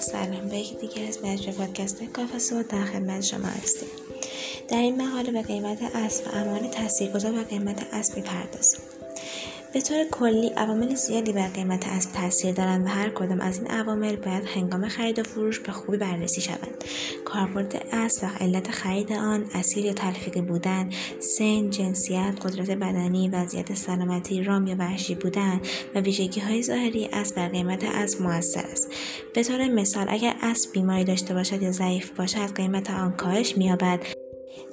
سلام به یکی دیگر از مجموع پادکست کافه در خدمت شما هستیم. در این مقاله به قیمت اسب و امان تاثیرگذار و قیمت اسب می‌پردازیم. به طور کلی عوامل زیادی بر قیمت اسب تاثیر دارند و هر کدام از این عوامل باید هنگام خرید و فروش به خوبی بررسی شوند. کاربرد اسب و علت خرید آن اسیر یا تلفیقی بودن سن جنسیت قدرت بدنی وضعیت سلامتی رام یا وحشی بودن و ویژگی های ظاهری اسب بر قیمت اسب موثر است. به طور مثال اگر اسب بیماری داشته باشد یا ضعیف باشد قیمت آن کاهش مییابد.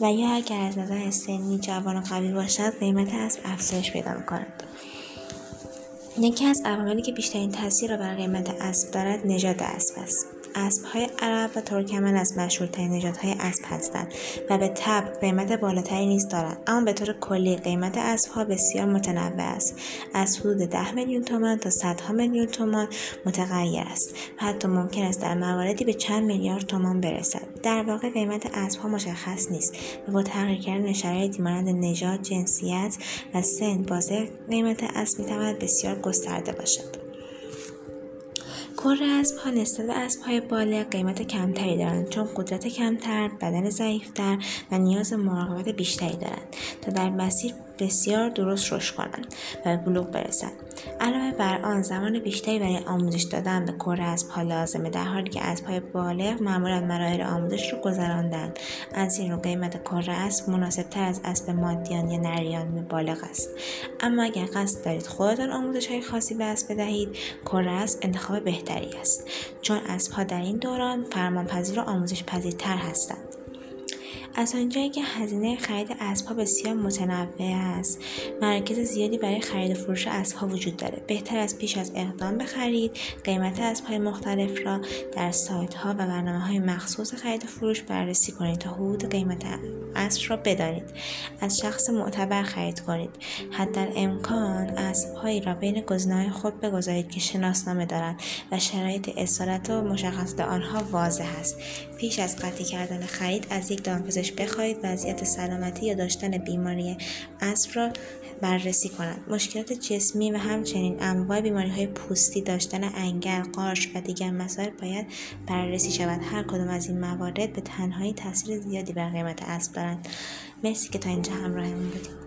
و یا اگر از نظر سنی جوان و قوی باشد قیمت اسب افزایش پیدا می‌کند. یکی از عواملی که بیشترین تاثیر را بر قیمت اسب دارد نژاد اسب است. اسبهای عرب و ترکمن از مشهورترین نژادهای اسب هستند و به طبع قیمت بالاتری نیز دارند. اما به طور کلی قیمت اسبها بسیار متنوع است. از حدود ده میلیون تومان تا صدها میلیون تومان متغیر است و حتی ممکن است در مواردی به چند میلیارد تومان برسد. در واقع قیمت اسبها مشخص نیست و با تغییر کردن شرایطی مانند نژاد جنسیت و سن بازه قیمت اسب می‌تواند بسیار گسترده باشد. کر اسبها نسبت به اسبهای بالغ قیمت کمتری دارند چون قدرت کمتر بدن ضعیفتر و نیاز مراقبت بیشتری دارند. تا در مسیر بسیار درست رشد کنند و به بلوغ برسند. علاوه بر آن زمان بیشتری برای آموزش دادن به کره اسبها لازمه در حالی که اسبهای بالغ معمولا مراحل آموزش رو گذراندند از این رو قیمت کره اسب مناسبتر از اسب مادیان یا نریان بالغ است. اما اگر قصد دارید خودتان آموزش های خاصی به اسب بدهید کره اسب انتخاب بهتری است. چون اسبها در این دوران فرمانپذیر و آموزش پذیرتر هستند. از آنجایی که هزینه خرید اسبها بسیار متنوع است. مراکز زیادی برای خرید و فروش اسبها وجود داره. بهتر از پیش از اقدام به خرید قیمت اسبهای مختلف را در سایت ها و برنامه های مخصوص خرید و فروش بررسی کنید تا حدود قیمت اسب را بدانید. از شخص معتبر خرید کنید. حتی امکان اسبهایی را بین گزینه‌های خود بگذارید که شناسنامه دارند و شرایط اصالت و مشخصات آنها واضح است. پیش از قطعی کردن خرید از یک دامپزشک بخواهید وضعیت سلامتی یا داشتن بیماری اسب را بررسی کنند. مشکلات جسمی و همچنین انواع بیماری های پوستی داشتن انگل قارش و دیگر مسائل باید بررسی شود. هر کدام از این موارد به تنهایی تاثیر زیادی بر قیمت اسب دارند. مرسی که تا اینجا همراهمون بودید.